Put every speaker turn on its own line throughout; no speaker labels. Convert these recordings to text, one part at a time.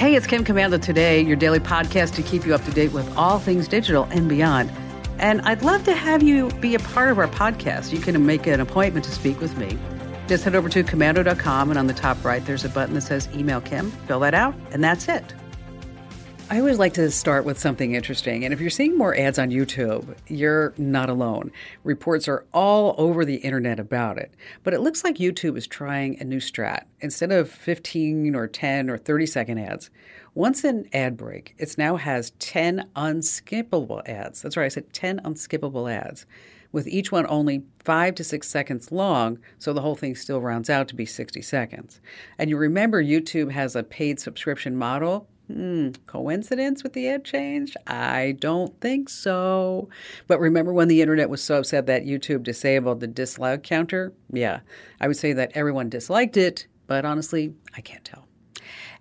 Hey, it's Kim Komando today, your daily podcast to keep you up to date with all things digital and beyond. And I'd love to have you be a part of our podcast. You can make an appointment to speak with me. Just head over to komando.com, and on the top right, there's a button that says Email Kim. Fill that out, and that's it. I always like to start with something interesting. And if you're seeing more ads on YouTube, you're not alone. Reports are all over the internet about it. But it looks like YouTube is trying a new strat. Instead of 15 or 10 or 30 second ads, once an ad break, it now has 10 unskippable ads. That's right, I said 10 unskippable ads, with each one only five to six seconds long, so the whole thing still rounds out to be 60 seconds. And you remember YouTube has a paid subscription model Hmm, coincidence with the ad change? I don't think so. But remember when the internet was so upset that YouTube disabled the dislike counter? Yeah, I would say that everyone disliked it, but honestly, I can't tell.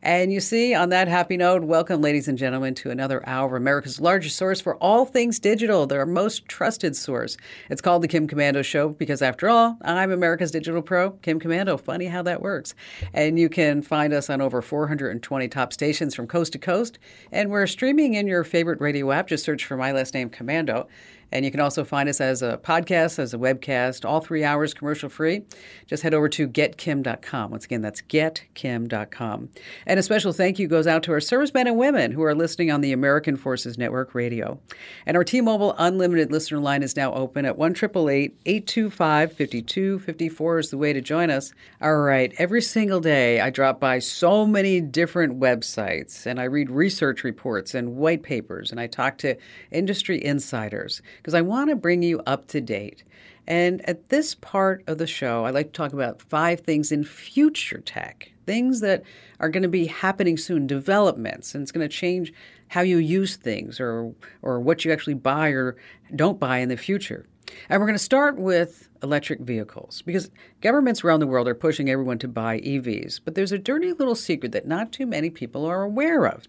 And you see, on that happy note, welcome, ladies and gentlemen, to another hour America's largest source for all things digital, their most trusted source. It's called The Kim Komando Show because, after all, I'm America's digital pro, Kim Komando. Funny how that works. And you can find us on over 420 top stations from coast to coast. And we're streaming in your favorite radio app. Just search for my last name, Komando. And you can also find us as a podcast, as a webcast, all three hours commercial free. Just head over to getkim.com. Once again, that's getkim.com. And a special thank you goes out to our servicemen and women who are listening on the American Forces Network Radio. And our T Mobile Unlimited listener line is now open at 1 825 5254 is the way to join us. All right, every single day I drop by so many different websites and I read research reports and white papers and I talk to industry insiders because I want to bring you up to date. And at this part of the show, I like to talk about five things in future tech, things that are going to be happening soon, developments, and it's going to change how you use things or, or what you actually buy or don't buy in the future. And we're going to start with electric vehicles because governments around the world are pushing everyone to buy EVs. But there's a dirty little secret that not too many people are aware of.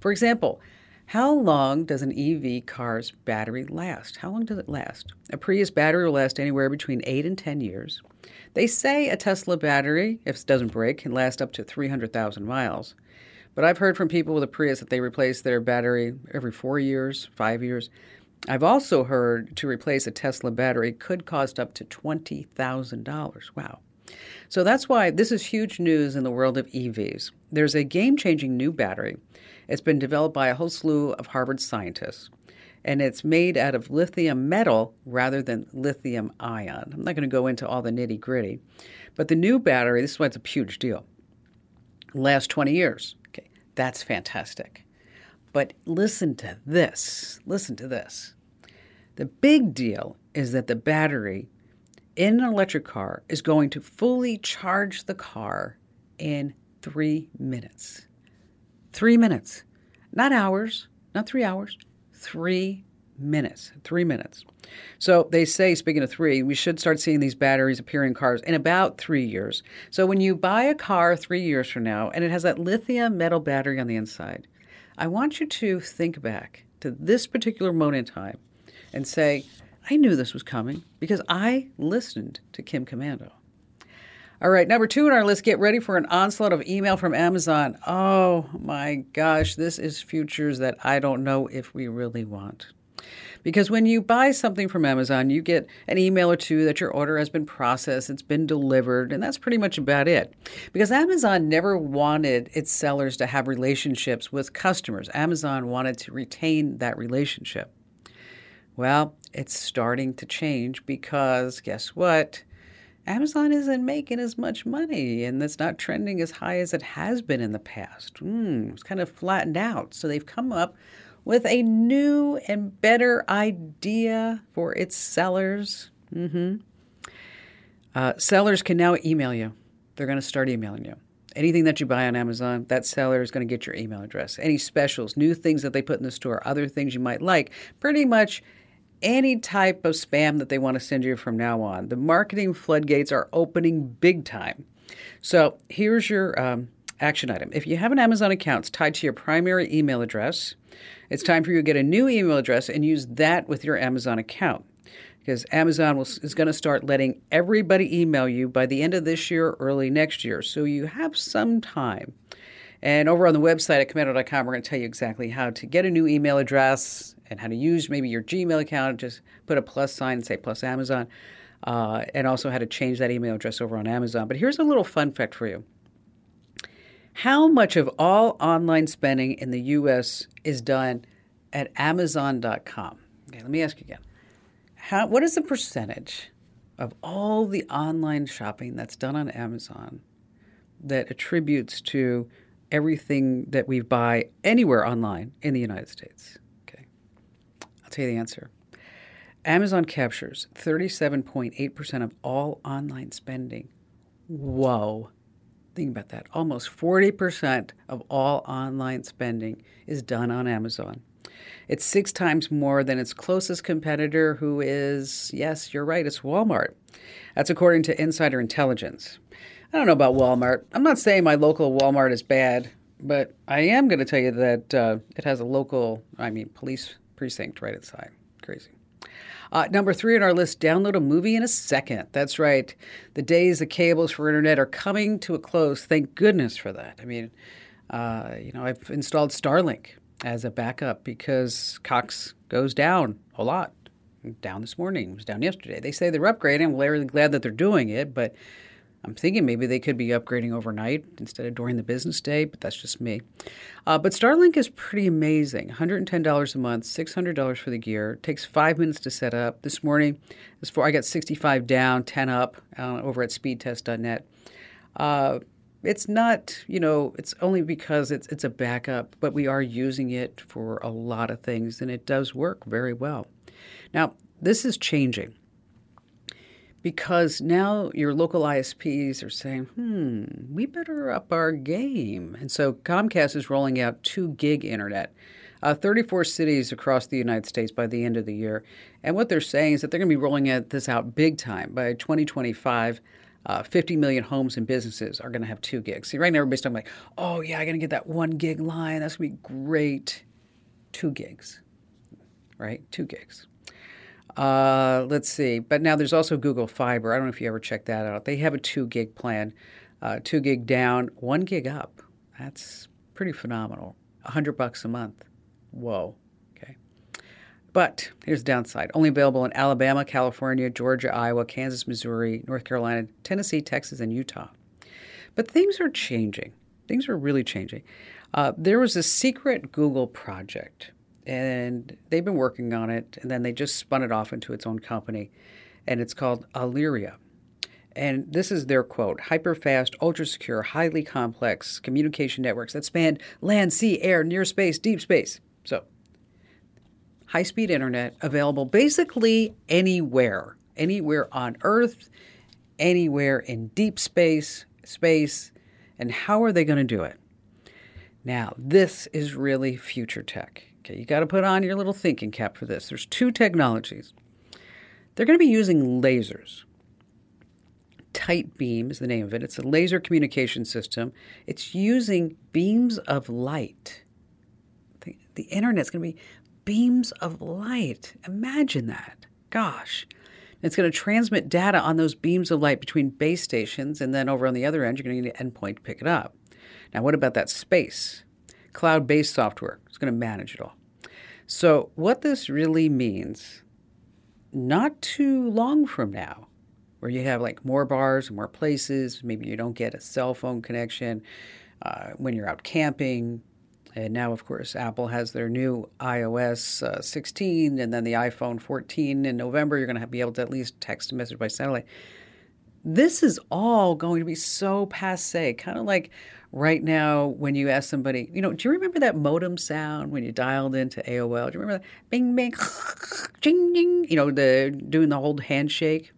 For example, how long does an EV car's battery last? How long does it last? A Prius battery will last anywhere between 8 and 10 years. They say a Tesla battery, if it doesn't break, can last up to 300,000 miles. But I've heard from people with a Prius that they replace their battery every four years, five years. I've also heard to replace a Tesla battery could cost up to $20,000. Wow. So that's why this is huge news in the world of EVs. There's a game changing new battery it's been developed by a whole slew of Harvard scientists, and it's made out of lithium metal rather than lithium ion. I'm not going to go into all the nitty gritty, but the new battery, this is why it's a huge deal, lasts 20 years. Okay, that's fantastic. But listen to this. Listen to this. The big deal is that the battery in an electric car is going to fully charge the car in three minutes. Three minutes. Not hours, not three hours, three minutes. Three minutes. So they say, speaking of three, we should start seeing these batteries appear in cars in about three years. So when you buy a car three years from now and it has that lithium metal battery on the inside, I want you to think back to this particular moment in time and say, I knew this was coming because I listened to Kim Komando. All right, number two on our list get ready for an onslaught of email from Amazon. Oh my gosh, this is futures that I don't know if we really want. Because when you buy something from Amazon, you get an email or two that your order has been processed, it's been delivered, and that's pretty much about it. Because Amazon never wanted its sellers to have relationships with customers, Amazon wanted to retain that relationship. Well, it's starting to change because guess what? Amazon isn't making as much money and it's not trending as high as it has been in the past. Mm, it's kind of flattened out. So they've come up with a new and better idea for its sellers. Mm-hmm. Uh, sellers can now email you. They're going to start emailing you. Anything that you buy on Amazon, that seller is going to get your email address. Any specials, new things that they put in the store, other things you might like, pretty much any type of spam that they want to send you from now on. The marketing floodgates are opening big time. So here's your um, action item. If you have an Amazon account tied to your primary email address, it's time for you to get a new email address and use that with your Amazon account. Because Amazon will, is going to start letting everybody email you by the end of this year, early next year. So you have some time. And over on the website at komando.com, we're going to tell you exactly how to get a new email address and how to use maybe your Gmail account. Just put a plus sign and say plus Amazon, uh, and also how to change that email address over on Amazon. But here's a little fun fact for you. How much of all online spending in the U.S. is done at Amazon.com? Okay, let me ask you again. How, what is the percentage of all the online shopping that's done on Amazon that attributes to everything that we buy anywhere online in the United States? I'll tell you the answer. Amazon captures 37.8% of all online spending. Whoa. Think about that. Almost 40% of all online spending is done on Amazon. It's six times more than its closest competitor, who is, yes, you're right, it's Walmart. That's according to Insider Intelligence. I don't know about Walmart. I'm not saying my local Walmart is bad, but I am going to tell you that uh, it has a local, I mean, police precinct right inside. Crazy. Uh, number three on our list download a movie in a second. That's right. The days of cables for internet are coming to a close. Thank goodness for that. I mean, uh, you know, I've installed Starlink as a backup because Cox goes down a lot. Down this morning, was down yesterday. They say they're upgrading. I'm really glad that they're doing it, but I'm thinking maybe they could be upgrading overnight instead of during the business day, but that's just me. Uh, but Starlink is pretty amazing $110 a month, $600 for the gear. Takes five minutes to set up. This morning, for, I got 65 down, 10 up uh, over at speedtest.net. Uh, it's not, you know, it's only because it's it's a backup, but we are using it for a lot of things and it does work very well. Now, this is changing because now your local ISPs are saying, hmm, we better up our game. And so Comcast is rolling out 2 gig internet. Uh, 34 cities across the United States by the end of the year. And what they're saying is that they're going to be rolling this out big time by 2025 uh, 50 million homes and businesses are going to have two gigs. See, right now everybody's talking like, oh yeah, I'm going to get that one gig line. That's going to be great. Two gigs, right? Two gigs. Uh, let's see. But now there's also Google Fiber. I don't know if you ever checked that out. They have a two gig plan, uh, two gig down, one gig up. That's pretty phenomenal. A hundred bucks a month. Whoa. Okay. But here's the downside only available in Alabama, California, Georgia, Iowa, Kansas, Missouri, North Carolina, Tennessee, Texas, and Utah. But things are changing. Things are really changing. Uh, there was a secret Google project, and they've been working on it, and then they just spun it off into its own company, and it's called Aalyria. And this is their quote hyper-fast, ultra secure, highly complex communication networks that span land, sea, air, near space, deep space. So high speed internet available basically anywhere, anywhere on Earth, anywhere in deep space, space. And how are they going to do it? Now, this is really future tech. Okay, you got to put on your little thinking cap for this. There's two technologies. They're going to be using lasers. Tightbeam is the name of it. It's a laser communication system. It's using beams of light. The, the internet's going to be beams of light. Imagine that. Gosh. It's going to transmit data on those beams of light between base stations, and then over on the other end, you're going to need an endpoint to pick it up. Now, what about that space? Cloud based software is going to manage it all. So, what this really means, not too long from now, where you have like more bars and more places, maybe you don't get a cell phone connection uh, when you're out camping, and now, of course, Apple has their new iOS uh, 16 and then the iPhone 14 in November. You're going to be able to at least text a message by satellite. This is all going to be so passe, kind of like right now when you ask somebody, you know, do you remember that modem sound when you dialed into AOL? Do you remember that? Bing, bing, jing, jing, you know, the doing the old handshake?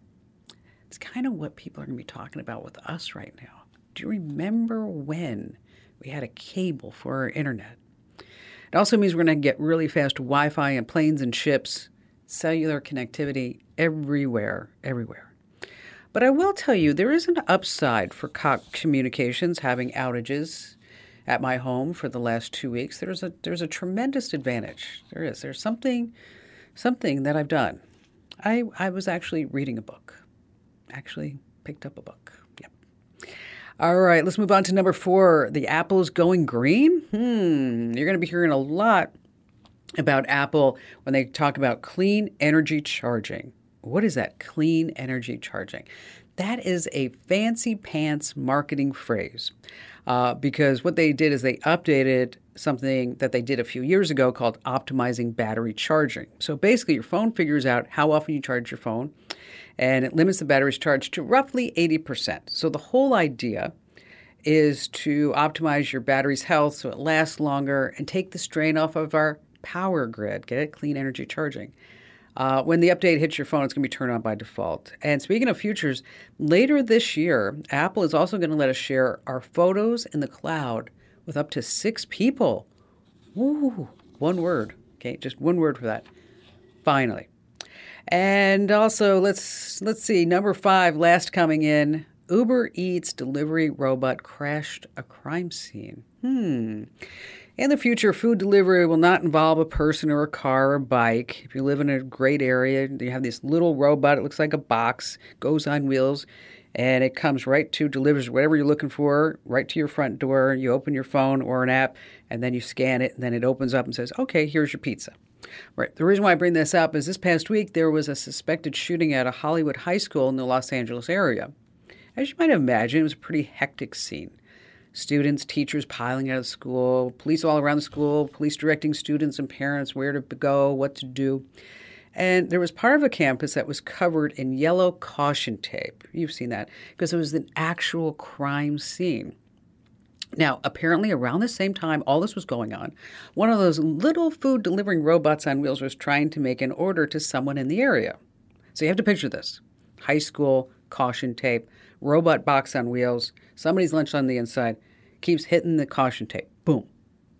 It's kind of what people are going to be talking about with us right now. Do you remember when we had a cable for our internet. It also means we're going to get really fast Wi Fi in planes and ships, cellular connectivity everywhere, everywhere. But I will tell you, there is an upside for Cox Communications having outages at my home for the last two weeks. There's a there's a tremendous advantage. There is. There's something something that I've done. I I was actually reading a book. Actually picked up a book. Yep. All right, let's move on to number four. The Apple's going green. Hmm, you're going to be hearing a lot about Apple when they talk about clean energy charging. What is that? Clean energy charging. That is a fancy pants marketing phrase uh, because what they did is they updated something that they did a few years ago called optimizing battery charging. So basically, your phone figures out how often you charge your phone and it limits the battery's charge to roughly 80%. So the whole idea is to optimize your battery's health so it lasts longer and take the strain off of our power grid, get it clean energy charging. Uh, when the update hits your phone, it's going to be turned on by default. And speaking of futures, later this year, Apple is also going to let us share our photos in the cloud with up to six people. Ooh, one word. Okay, just one word for that. Finally. And also, let's let's see. Number five, last coming in. Uber Eats delivery robot crashed a crime scene. Hmm. In the future, food delivery will not involve a person or a car or a bike. If you live in a great area, you have this little robot. It looks like a box, goes on wheels, and it comes right to delivers whatever you're looking for right to your front door. You open your phone or an app, and then you scan it, and then it opens up and says, "Okay, here's your pizza." Right. The reason why I bring this up is this past week there was a suspected shooting at a Hollywood high school in the Los Angeles area. As you might imagine, it was a pretty hectic scene students, teachers piling out of school, police all around the school, police directing students and parents where to go, what to do. And there was part of a campus that was covered in yellow caution tape. You've seen that because it was an actual crime scene. Now, apparently, around the same time all this was going on, one of those little food delivering robots on wheels was trying to make an order to someone in the area. So you have to picture this high school, caution tape, robot box on wheels, somebody's lunch on the inside, keeps hitting the caution tape. Boom,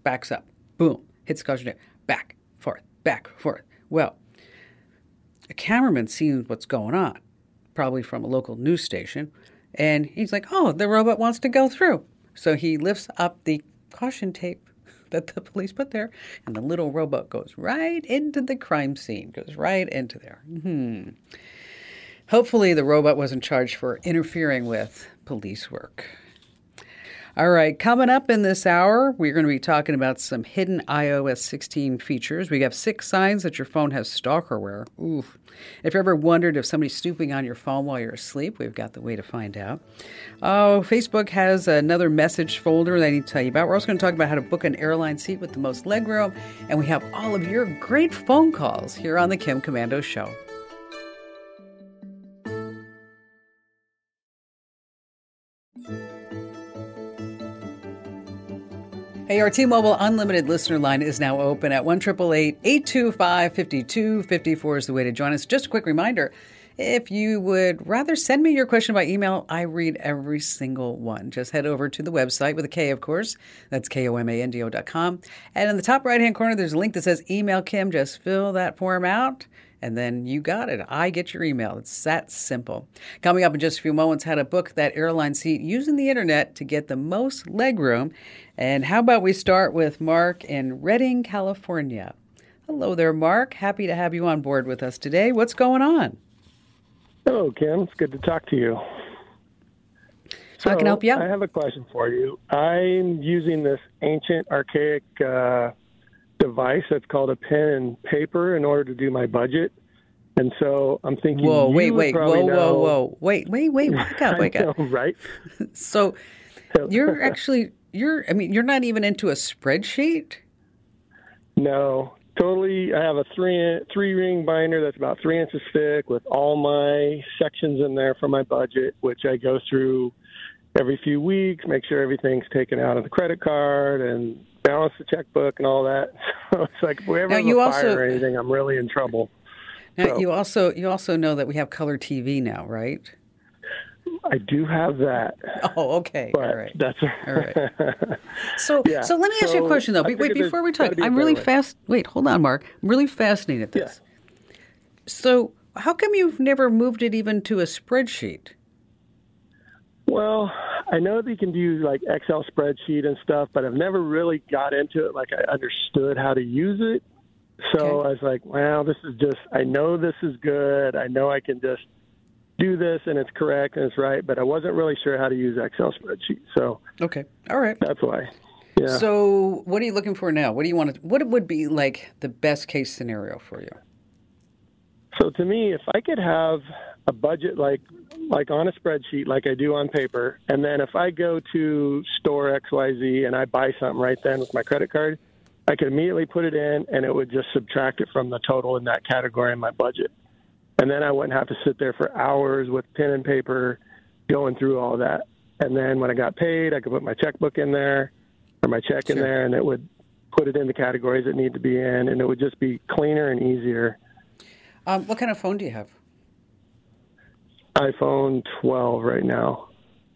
backs up. Boom, hits the caution tape. Back, forth, back, forth. Well, a cameraman sees what's going on, probably from a local news station, and he's like, oh, the robot wants to go through. So he lifts up the caution tape that the police put there, and the little robot goes right into the crime scene, goes right into there. Hmm. Hopefully, the robot wasn't charged for interfering with police work. All right, coming up in this hour, we're going to be talking about some hidden iOS 16 features. We have six signs that your phone has stalkerware. Oof. If you ever wondered if somebody's snooping on your phone while you're asleep, we've got the way to find out. Oh, Facebook has another message folder that I need to tell you about. We're also going to talk about how to book an airline seat with the most legroom, and we have all of your great phone calls here on the Kim Komando Show. Hey, our T-Mobile Unlimited listener line is now open at 1 825 5254 is the way to join us. Just a quick reminder, if you would rather send me your question by email, I read every single one. Just head over to the website with a K, of course. That's K-O-M-A-N-D-O dot com. And in the top right-hand corner, there's a link that says Email Kim. Just fill that form out and then you got it. I get your email. It's that simple. Coming up in just a few moments, how to book that airline seat using the internet to get the most legroom. And how about we start with Mark in Redding, California? Hello there, Mark. Happy to have you on board with us today. What's going on?
Hello, Kim. It's good to talk to you.
So, How can I help you out?
I have a question for you. I'm using this ancient, archaic uh, device that's called a pen and paper in order to do my budget. And so I'm thinking,
whoa, wait, wait, whoa, know, whoa, whoa, wait, wait, wait, wake up, wake up,
know, right?
so you're actually you're I mean you're not even into a spreadsheet.
No, totally. I have a three three ring binder that's about three inches thick with all my sections in there for my budget, which I go through every few weeks, make sure everything's taken out of the credit card and balance the checkbook and all that. So it's like if we ever have a fire or anything, I'm really in trouble.
Now so, you also you also know that we have color TV now, right?
I do have that.
Oh, okay. All right.
That's
all right. So, yeah. so let me ask so you a question though. Wait, wait before we talk, I'm really fast. Wait, hold on, Mark. I'm really fascinated at this. Yeah. So, how come you've never moved it even to a spreadsheet?
Well, I know that you can do like Excel spreadsheet and stuff, but I've never really got into it. Like I understood how to use it. So okay. I was like, well, this is just, I know this is good. I know I can just do this and it's correct and it's right, but I wasn't really sure how to use Excel spreadsheet. So
okay, all right,
that's why.
Yeah. So, what are you looking for now? What do you want to? What would be like the best case scenario for you?
So, to me, if I could have a budget like like on a spreadsheet, like I do on paper, and then if I go to store X Y Z and I buy something right then with my credit card, I could immediately put it in, and it would just subtract it from the total in that category in my budget, and then I wouldn't have to sit there for hours with pen and paper going through all that. And then when I got paid, I could put my checkbook in there or my check sure. in there, and it would put it in the categories it need to be in, and it would just be cleaner and easier.
Um, what kind of phone do you have?
iPhone 12 right now.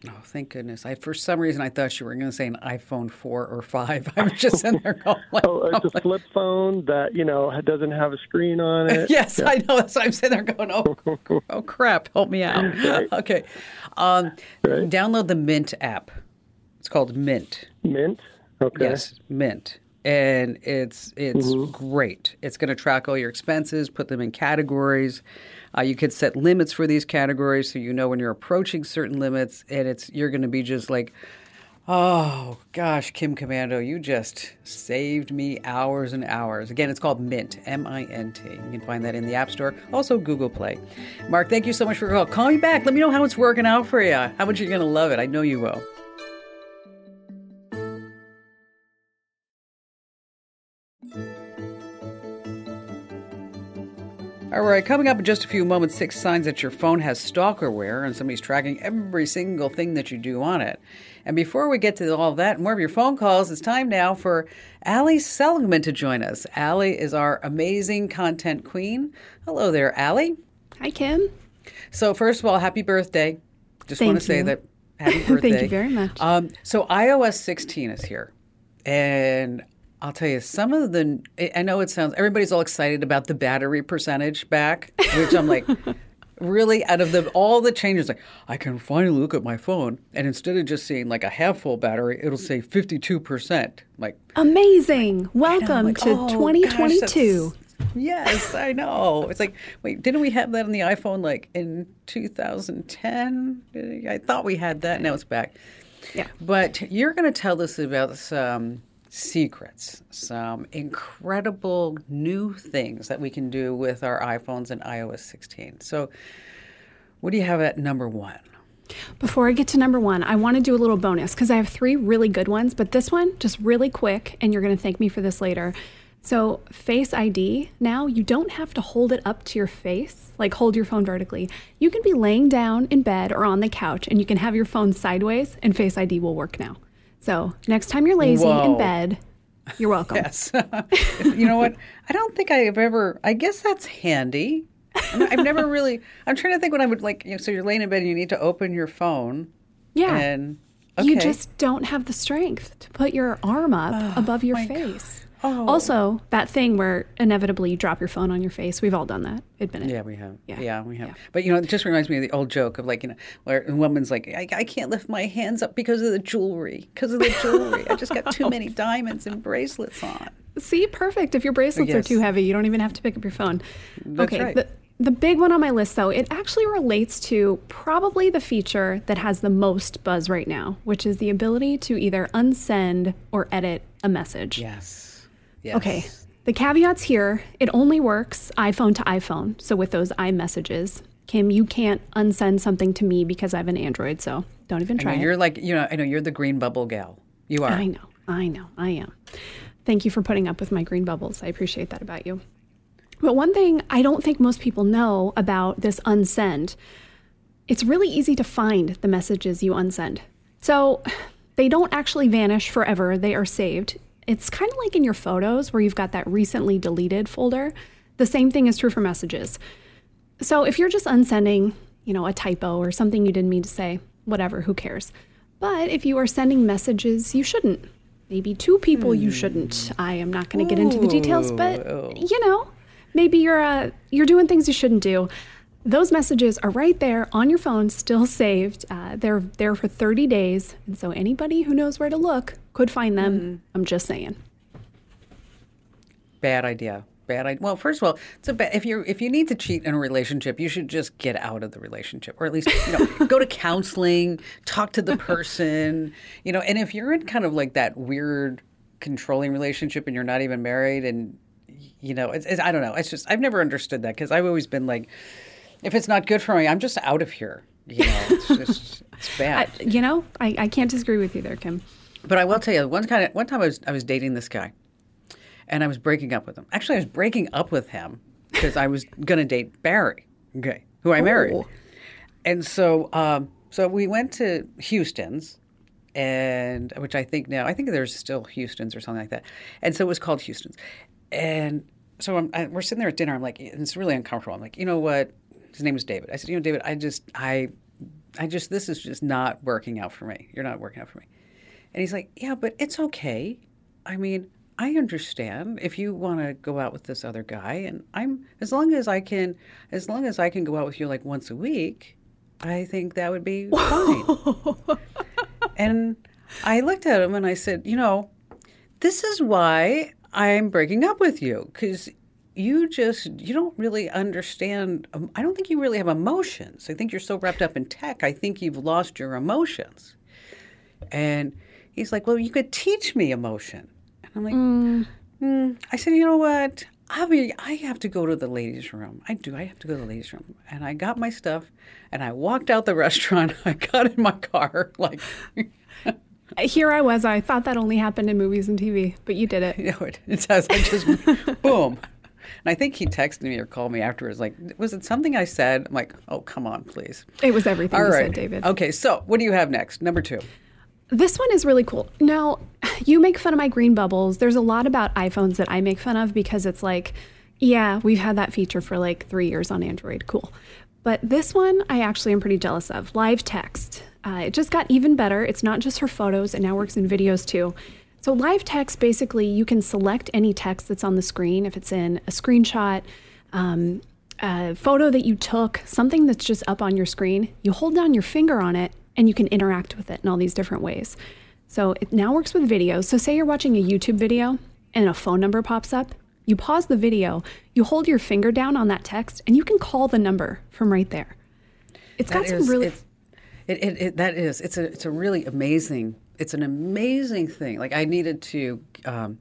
Oh, thank goodness! I for some reason I thought you were going to say an iPhone four or five. I was just in there going, like,
"Oh, it's a flip phone that you know doesn't have a screen on it."
yes, yeah. I know. That's why I'm sitting there going, "Oh, oh crap! Help me out." Right. Okay, um, right. download the Mint app. It's called Mint.
Mint. Okay.
Yes, Mint. And it's it's mm-hmm. great. It's going to track all your expenses, put them in categories. Uh, you could set limits for these categories, so you know when you're approaching certain limits, and it's you're going to be just like, oh gosh, Kim Komando, you just saved me hours and hours. Again, it's called Mint, M-I-N-T. You can find that in the App Store, also Google Play. Mark, thank you so much for your calling. Call me back. Let me know how it's working out for you. How much you're going to love it. I know you will. All right, coming up in just a few moments, six signs that your phone has stalkerware and somebody's tracking every single thing that you do on it. And before we get to all that and more of your phone calls, it's time now for Ali Seligman to join us. Ali is our amazing content queen. Hello there, Ali.
Hi, Kim.
So, first of all, happy birthday. Just
Thank
want to say that happy birthday.
Thank you very much. Um,
so, iOS 16 is here. And I'll tell you, some of the, I know it sounds, everybody's all excited about the battery percentage back, which I'm like, really? Out of the all the changes like i can finally look at my phone and instead of just seeing like a half full battery it'll say 52% like
amazing. welcome like, to oh, 2022
gosh, yes i know. It's like wait didn't we have that on the iphone like in 2010 i thought we had that now it's back.
Yeah.
But you're going to tell us about some secrets, some incredible new things that we can do with our iPhones and iOS 16. So, what do you have at number one?
Before I get to number one, I want to do a little bonus because I have three really good ones, but this one, just really quick, and you're going to thank me for this later. So, Face ID, now you don't have to hold it up to your face, like hold your phone vertically. You can be laying down in bed or on the couch and you can have your phone sideways, and Face ID will work now. So next time you're lazy Whoa. in bed, you're welcome.
yes. you know what? I don't think I've ever, I guess that's handy. I've never really, I'm trying to think when I would like. You know, so you're laying in bed and you need to open your phone.
Yeah.
And
okay. you just don't have the strength to put your arm up oh, above your face. Oh. Also, that thing where inevitably you drop your phone on your face. We've all done that. Admit it.
Yeah, we have. Yeah, yeah we have. Yeah. But you know, it just reminds me of the old joke of like, you know, where a woman's like, I, I can't lift my hands up because of the jewelry. Because of the jewelry. I just got too oh, many diamonds and bracelets on.
See, perfect. If your bracelets yes. are too heavy, you don't even have to pick up your phone.
That's
okay.
Right.
The, the big one on my list, though, it actually relates to probably the feature that has the most buzz right now, which is the ability to either unsend or edit a message.
Yes.
Yes. Okay. The caveats here it only works iPhone to iPhone. So with those iMessages, Kim, you can't unsend something to me because I have an Android. So don't even try.
Know, you're like, you know, I know you're the green bubble gal. You are.
I know. I know. I am. Thank you for putting up with my green bubbles. I appreciate that about you. But one thing I don't think most people know about this unsend, it's really easy to find the messages you unsend. So they don't actually vanish forever, they are saved. It's kind of like in your photos where you've got that recently deleted folder. The same thing is true for messages. So if you're just unsending, you know, a typo or something you didn't mean to say, whatever, who cares? But if you are sending messages you shouldn't, maybe two people you shouldn't. I am not going to get into the details, but you know, maybe you're uh, you're doing things you shouldn't do. Those messages are right there on your phone, still saved. Uh, they're there for 30 days, and so anybody who knows where to look could find them. Mm. I'm just saying.
Bad idea. bad idea. Well, first of all, it's a bad if you if you need to cheat in a relationship, you should just get out of the relationship, or at least you know go to counseling, talk to the person, you know. And if you're in kind of like that weird controlling relationship and you're not even married, and you know, it's, it's I don't know. It's just I've never understood that because I've always been like, if it's not good for me, I'm just out of here. You know, it's just it's bad.
I, you know, I, I can't disagree with you there, Kim.
But I will tell you, one kind of one time I was I was dating this guy, and I was breaking up with him. Actually, I was breaking up with him because I was going to date Barry, okay, who I married.
Oh.
And so, um, so we went to Houston's, and which I think now I think there's still Houston's or something like that. And so it was called Houston's, and so I'm, I, we're sitting there at dinner. I'm like, and it's really uncomfortable. I'm like, you know what? His name was David. I said, you know, David, I just, I, I just, this is just not working out for me. You're not working out for me. And he's like, yeah, but it's okay. I mean, I understand if you want to go out with this other guy, and I'm as long as I can, as long as I can go out with you like once a week, I think that would be fine. and I looked at him and I said, you know, this is why I'm breaking up with you because you just you don't really understand. um, I don't think you really have emotions. I think you're so wrapped up in tech. I think you've lost your emotions. And he's like, well, you could teach me emotion. And I'm like, mm. I said, you know what? I mean, I have to go to the ladies' room. I do. I have to go to the ladies' room. And I got my stuff, and I walked out the restaurant. I got in my car, like,
Here I was. I thought that only happened in movies and TV, but you did it.
you know, it, it says, I just, boom. And I think he texted me or called me afterwards, like, was it something I said? I'm like, oh, come on, please.
It was everything
All
you
right,
said, David.
Okay, so what do you have next? Number two.
This one is really cool. Now, you make fun of my green bubbles. There's a lot about iPhones that I make fun of because it's like, yeah, we've had that feature for like three years on Android. Cool. But this one, I actually am pretty jealous of. Live text. Uh, it just got even better. It's not just for photos, it now works in videos too. So, live text basically, you can select any text that's on the screen. If it's in a screenshot, um, a photo that you took, something that's just up on your screen, you hold down your finger on it and you can interact with it in all these different ways. So it now works with videos. So say you're watching a YouTube video and a phone number pops up, you pause the video, you hold your finger down on that text, and you can call the number from right there. It's got
That
some
is-
really
It, it, it, that is. It's a, it's a really amazing. It's an amazing thing. Like I needed to, um,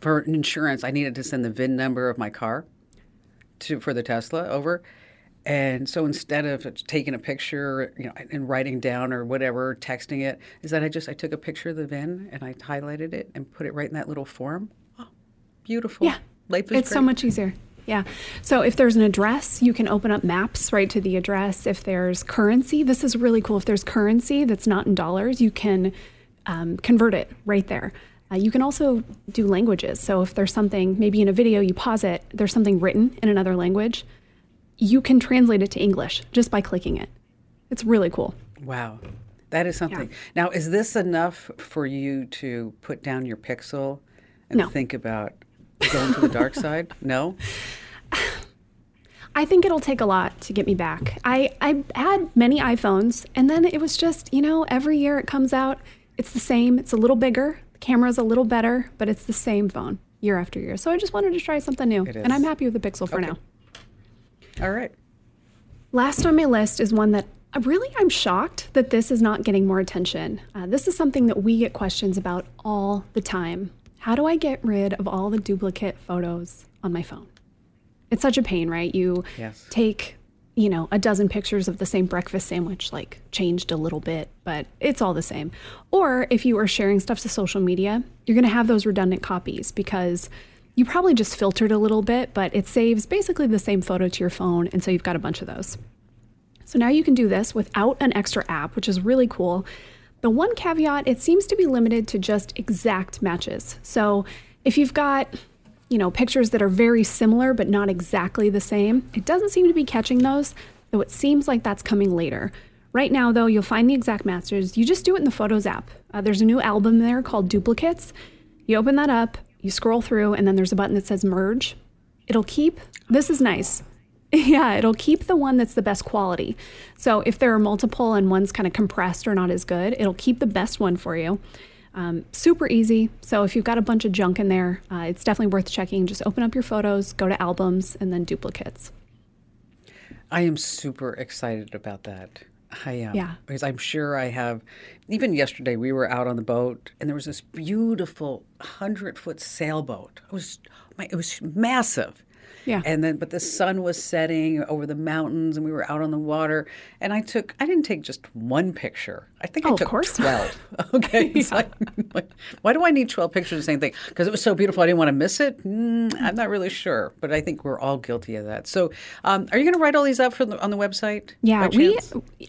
for insurance, I needed to send the VIN number of my car to for the Tesla over, and so instead of taking a picture, you know, and writing down or whatever, texting it, is that I just I took a picture of the VIN and I highlighted it and put it right in that little form. Oh, beautiful.
Yeah.
Life is
It's so much easier. Yeah. So if there's an address, you can open up maps right to the address. If there's currency, this is really cool. If there's currency that's not in dollars, you can um, convert it right there. Uh, you can also do languages. So if there's something, maybe in a video, you pause it, there's something written in another language, you can translate it to English just by clicking it. It's really cool.
Wow. That is something. Now, is this enough for you to put down your pixel and
No.
think about going to the dark side? No?
I think it'll take a lot to get me back. I, I had many iPhones, and then it was just, you know, every year it comes out, it's the same. It's a little bigger, the camera's a little better, but it's the same phone year after year. So I just wanted to try something new, and I'm happy with the Pixel for
Okay.
now.
All right.
Last on my list is one that really I'm shocked that this is not getting more attention. Uh, this is something that we get questions about all the time. How do I get rid of all the duplicate photos on my phone? It's such a pain, right? You
Yes.
take, you know, a dozen pictures of the same breakfast sandwich, like changed a little bit, but it's all the same. Or if you are sharing stuff to social media, you're going to have those redundant copies because you probably just filtered a little bit, but it saves basically the same photo to your phone. And so you've got a bunch of those. So now you can do this without an extra app, which is really cool. The one caveat, it seems to be limited to just exact matches. So if you've got, you know, pictures that are very similar but not exactly the same, it doesn't seem to be catching those, though it seems like that's coming later. Right now, though, you'll find the exact masters. You just do it in the Photos app. Uh, there's a new album there called Duplicates. You open that up, you scroll through, and then there's a button that says Merge. It'll keep, this is nice. Yeah, it'll keep the one that's the best quality. So if there are multiple and one's kind of compressed or not as good, it'll keep the best one for you. Um, super easy. So if you've got a bunch of junk in there, uh, it's definitely worth checking. Just open up your photos, go to albums, and then duplicates.
I am super excited about that. I am.
Yeah.
Because I'm sure I have. Even yesterday, we were out on the boat, and there was this beautiful hundred foot sailboat. It was, it was massive.
Yeah.
And then, but the sun was setting over the mountains, and we were out on the water. And I took, I didn't take just one picture. I think
oh,
I took
of course.
twelve. okay. yeah. like, like, why do I need twelve pictures of the same thing? Because it was so beautiful, I didn't want to miss it. Mm, I'm not really sure, but I think we're all guilty of that. So, um, are you going to write all these up for the, on the website?
Yeah, we.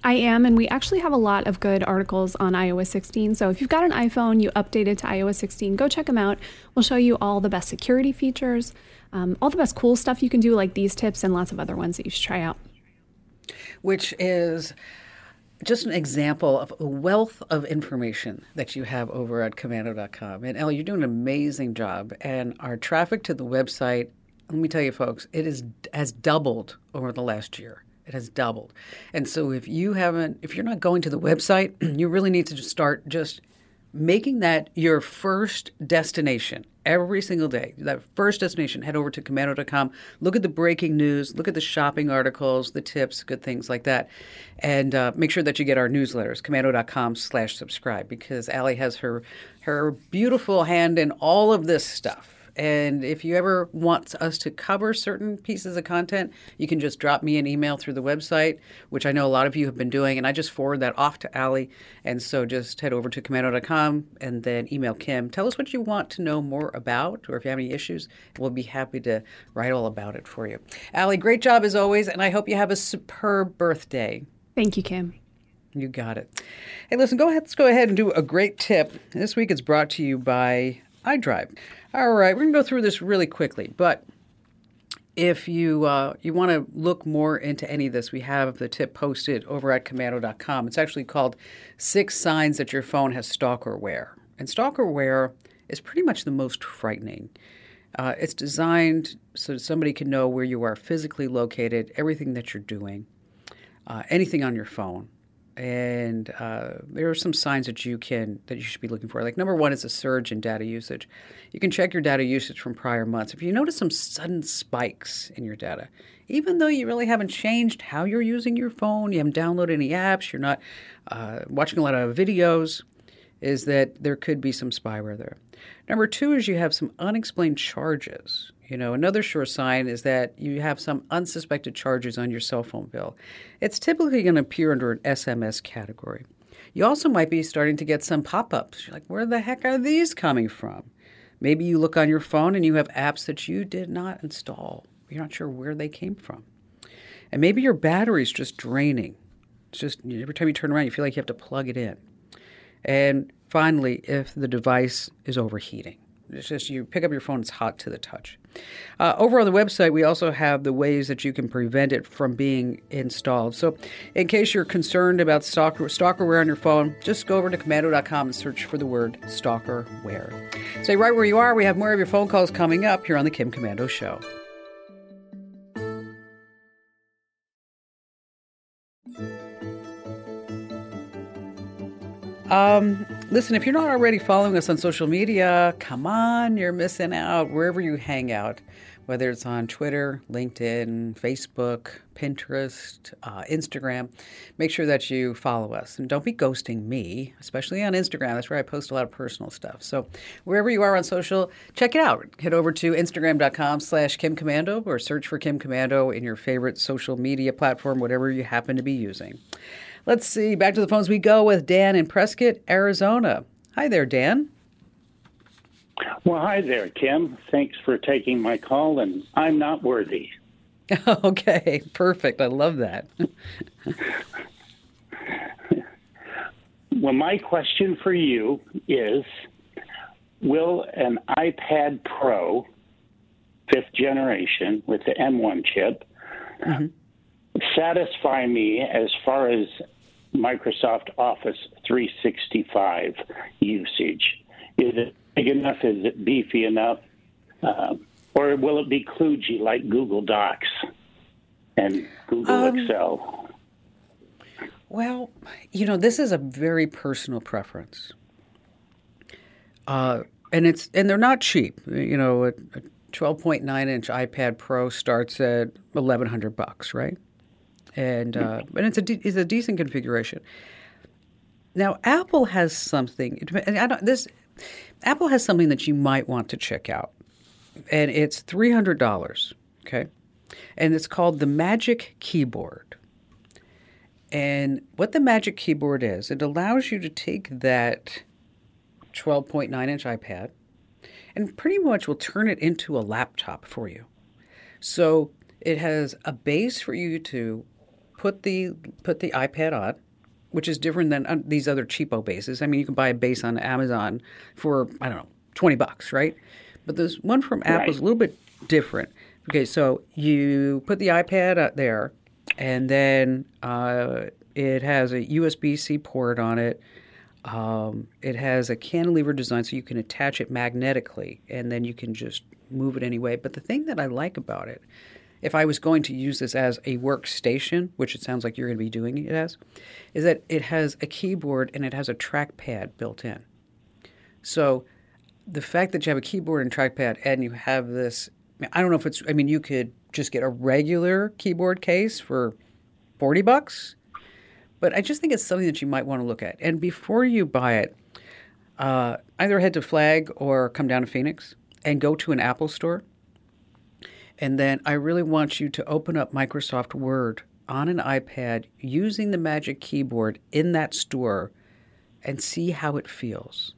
I am, and we actually have a lot of good articles on iOS 16. So if you've got an iPhone, you updated to iOS 16, go check them out. We'll show you all the best security features um, all the best cool stuff you can do, like these tips and lots of other ones that you should try out.
Which is just an example of a wealth of information that you have over at komando.com. And Elle, you're doing an amazing job. And our traffic to the website, let me tell you, folks, it is has doubled over the last year. It has doubled. And so if you haven't, if you're not going to the website, you really need to just start just making that your first destination every single day. That first destination, head over to komando.com, look at the breaking news, look at the shopping articles, the tips, good things like that. And uh, make sure that you get our newsletters, komando.com slash subscribe, because Allie has her, her beautiful hand in all of this stuff. And if you ever want us to cover certain pieces of content, you can just drop me an email through the website, which I know a lot of you have been doing. And I just forward that off to Allie. And so just head over to komando.com and then email Kim. Tell us what you want to know more about, or if you have any issues, we'll be happy to write all about it for you. Allie, great job as always. And I hope you have a superb birthday.
Thank you, Kim.
You got it. Hey, listen, go ahead. Let's go ahead and do a great tip. This week it's brought to you by iDrive. All right, we're going to go through this really quickly, but if you uh, you want to look more into any of this, we have the tip posted over at komando.com. It's actually called Six Signs That Your Phone Has Stalkerware. And stalkerware is pretty much the most frightening. Uh, it's designed so that somebody can know where you are physically located, everything that you're doing, uh, anything on your phone and uh, there are some signs that you can that you should be looking for. Like number one is a surge in data usage. You can check your data usage from prior months. If you notice some sudden spikes in your data, even though you really haven't changed how you're using your phone, you haven't downloaded any apps, you're not uh, watching a lot of videos, is that there could be some spyware there. Number two is you have some unexplained charges. You know, another sure sign is that you have some unsuspected charges on your cell phone bill. It's typically going to appear under an SMS category. You also might be starting to get some pop ups. You're like, where the heck are these coming from? Maybe you look on your phone and you have apps that you did not install. You're not sure where they came from. And maybe your battery's just draining. It's just every time you turn around, you feel like you have to plug it in. And finally, if the device is overheating. It's just you pick up your phone, it's hot to the touch. Uh, over on the website, we also have the ways that you can prevent it from being installed. So, in case you're concerned about stalker, stalkerware on your phone, just go over to komando.com and search for the word stalkerware. Stay right where you are. We have more of your phone calls coming up here on the Kim Komando Show. Um, listen, if you're not already following us on social media, come on, you're missing out wherever you hang out, whether it's on Twitter, LinkedIn, Facebook, Pinterest, uh, Instagram. Make sure that you follow us and don't be ghosting me, especially on Instagram. That's where I post a lot of personal stuff. So wherever you are on social, check it out. Head over to instagram.com slash Kim Komando or search for Kim Komando in your favorite social media platform, whatever you happen to be using. Let's see. Back to the phones we go with Dan in Prescott, Arizona. Hi there, Dan.
Well, hi there, Kim. Thanks for taking my call, and I'm not worthy.
okay, perfect. I love that.
well, my question for you is Will an iPad Pro, fifth generation, with the M1 chip, mm-hmm. Satisfy me as far as Microsoft Office 365 usage? Is it big enough? Is it beefy enough? Uh, or will it be kludgy like Google Docs and Google um, Excel?
Well, you know, this is a very personal preference. Uh, and it's and they're not cheap. You know, a, a 12.9 inch iPad Pro starts at 1100 bucks, right? And uh, and it's a de- it's a decent configuration. Now, Apple has something. I don't, this Apple has something that you might want to check out, and it's three hundred dollars. Okay, and it's called the Magic Keyboard. And what the Magic Keyboard is, it allows you to take that 12.9 inch iPad and pretty much will turn it into a laptop for you. So it has a base for you to put the put the iPad on, which is different than uh, these other cheapo bases. I mean, you can buy a base on Amazon for I don't know twenty bucks, right? But this one from Apple right. is a little bit different. Okay, so you put the iPad out there, and then uh, it has a USB C port on it. Um, it has a cantilever design, so you can attach it magnetically, and then you can just move it anyway. But the thing that I like about it if I was going to use this as a workstation, which it sounds like you're going to be doing it as, is that it has a keyboard and it has a trackpad built in. So the fact that you have a keyboard and trackpad and you have this, I don't know if it's, I mean, you could just get a regular keyboard case for 40 bucks, but I just think it's something that you might want to look at. And before you buy it, uh, either head to Flag or come down to Phoenix and go to an Apple store and then I really want you to open up Microsoft Word on an iPad using the Magic Keyboard in that store and see how it feels.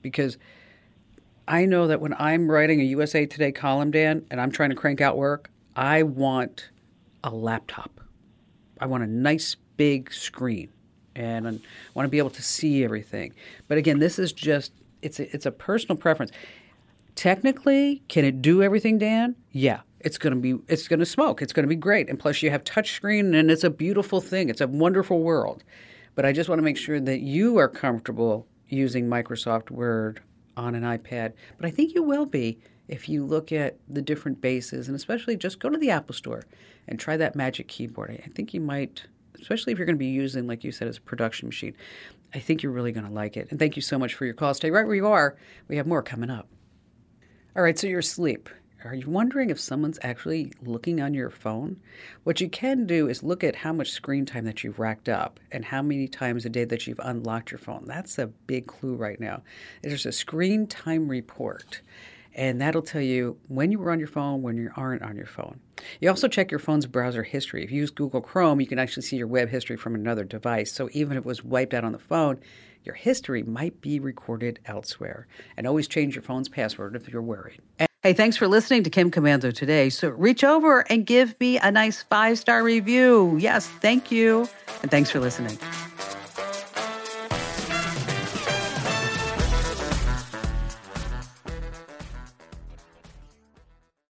Because I know that when I'm writing a USA Today column, Dan, and I'm trying to crank out work, I want a laptop. I want a nice big screen and I want to be able to see everything. But again, this is just it's a, it's a personal preference. Technically, can it do everything, Dan? Yeah it's going to be it's going to smoke. It's going to be great. And plus you have touchscreen and it's a beautiful thing. It's a wonderful world. But I just want to make sure that you are comfortable using Microsoft Word on an iPad. But I think you will be if you look at the different bases and especially just go to the Apple Store and try that Magic Keyboard. I think you might especially if you're going to be using like you said as a production machine. I think you're really going to like it. And thank you so much for your call. Stay right where you are. We have more coming up. All right, so you're sleep. Are you wondering if someone's actually looking on your phone? What you can do is look at how much screen time that you've racked up and how many times a day that you've unlocked your phone. That's a big clue right now. There's a screen time report, and that'll tell you when you were on your phone, when you aren't on your phone. You also check your phone's browser history. If you use Google Chrome, you can actually see your web history from another device. So even if it was wiped out on the phone, your history might be recorded elsewhere. And always change your phone's password if you're worried. Hey, thanks for listening to Kim Komando today. So reach over and give me a nice five star review. Yes, thank you. And thanks for listening.